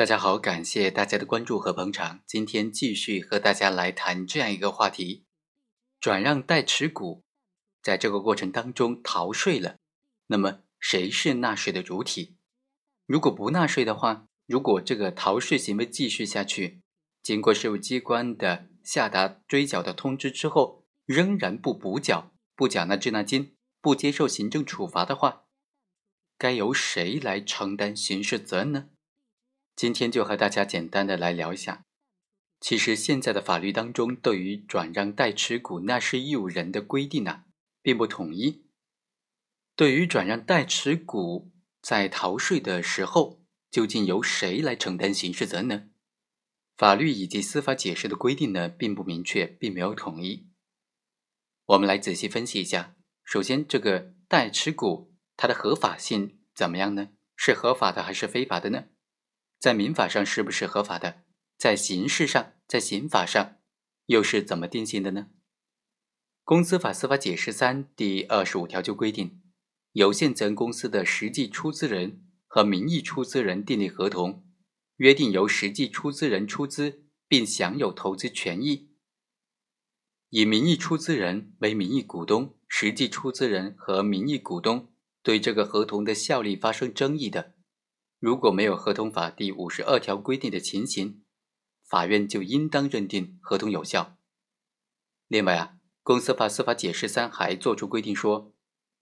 大家好，感谢大家的关注和捧场。今天继续和大家来谈这样一个话题：转让代持股，在这个过程当中逃税了，那么谁是纳税的主体？如果不纳税的话，如果这个逃税行为继续下去，经过税务机关的下达追缴的通知之后，仍然不补缴、不缴纳滞纳金、不接受行政处罚的话，该由谁来承担刑事责任呢？今天就和大家简单的来聊一下。其实现在的法律当中，对于转让代持股纳税义务人的规定呢，并不统一。对于转让代持股在逃税的时候，究竟由谁来承担刑事责任呢？法律以及司法解释的规定呢，并不明确，并没有统一。我们来仔细分析一下。首先，这个代持股它的合法性怎么样呢？是合法的还是非法的呢？在民法上是不是合法的？在刑事上，在刑法上又是怎么定性的呢？公司法司法解释三第二十五条就规定，有限责任公司的实际出资人和名义出资人订立合同，约定由实际出资人出资并享有投资权益，以名义出资人为名义股东，实际出资人和名义股东对这个合同的效力发生争议的。如果没有合同法第五十二条规定的情形，法院就应当认定合同有效。另外啊，公司法司法解释三还作出规定说，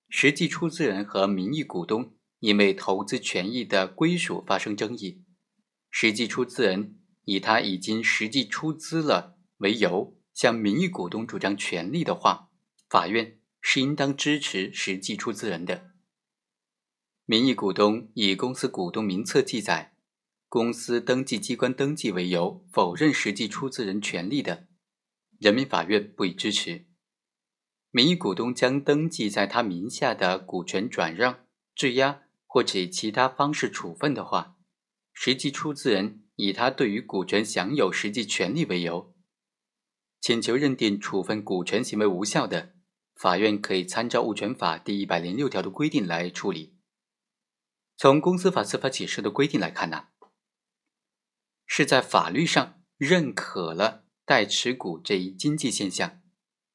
实际出资人和名义股东因为投资权益的归属发生争议，实际出资人以他已经实际出资了为由向名义股东主张权利的话，法院是应当支持实际出资人的。名义股东以公司股东名册记载、公司登记机关登记为由否认实际出资人权利的，人民法院不予支持。名义股东将登记在他名下的股权转让、质押或者其他方式处分的话，实际出资人以他对于股权享有实际权利为由，请求认定处分股权行为无效的，法院可以参照物权法第一百零六条的规定来处理。从公司法司法解释的规定来看呢，是在法律上认可了代持股这一经济现象，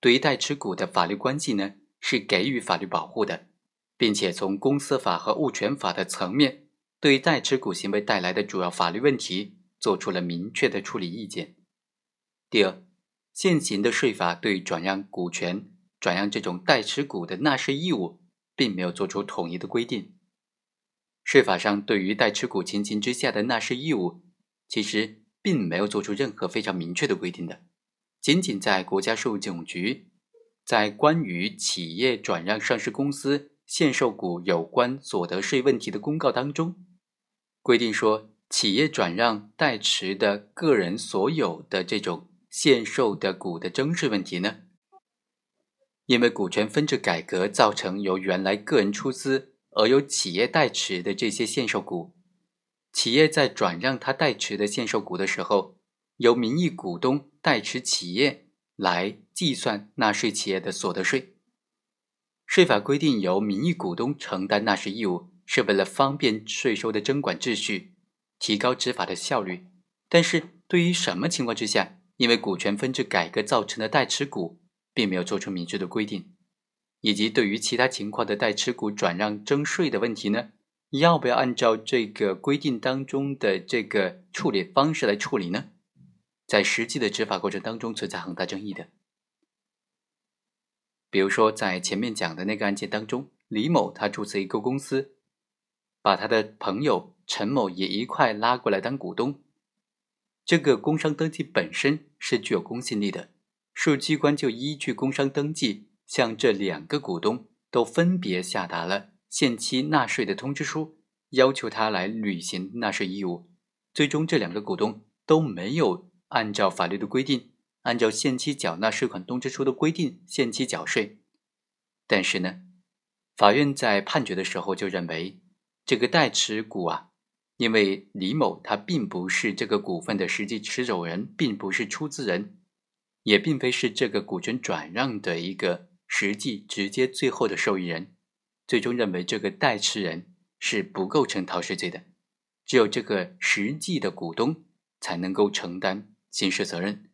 对于代持股的法律关系呢是给予法律保护的，并且从公司法和物权法的层面，对代持股行为带来的主要法律问题做出了明确的处理意见。第二，现行的税法对转让股权、转让这种代持股的纳税义务，并没有做出统一的规定。税法上对于代持股情形之下的纳税义务，其实并没有做出任何非常明确的规定的。仅仅在国家税务总局在关于企业转让上市公司限售股有关所得税问题的公告当中，规定说，企业转让代持的个人所有的这种限售的股的征税问题呢，因为股权分置改革造成由原来个人出资。而由企业代持的这些限售股，企业在转让他代持的限售股的时候，由名义股东代持企业来计算纳税企业的所得税。税法规定由名义股东承担纳税义务，是为了方便税收的征管秩序，提高执法的效率。但是对于什么情况之下，因为股权分置改革造成的代持股，并没有做出明确的规定。以及对于其他情况的代持股转让征税的问题呢，要不要按照这个规定当中的这个处理方式来处理呢？在实际的执法过程当中存在很大争议的。比如说，在前面讲的那个案件当中，李某他注册一个公司，把他的朋友陈某也一块拉过来当股东，这个工商登记本身是具有公信力的，税务机关就依据工商登记。向这两个股东都分别下达了限期纳税的通知书，要求他来履行纳税义务。最终，这两个股东都没有按照法律的规定，按照限期缴纳税款通知书的规定限期缴税。但是呢，法院在判决的时候就认为，这个代持股啊，因为李某他并不是这个股份的实际持有人，并不是出资人，也并非是这个股权转让的一个。实际直接最后的受益人，最终认为这个代持人是不构成逃税罪的，只有这个实际的股东才能够承担刑事责任。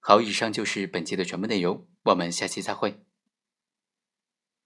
好，以上就是本期的全部内容，我们下期再会。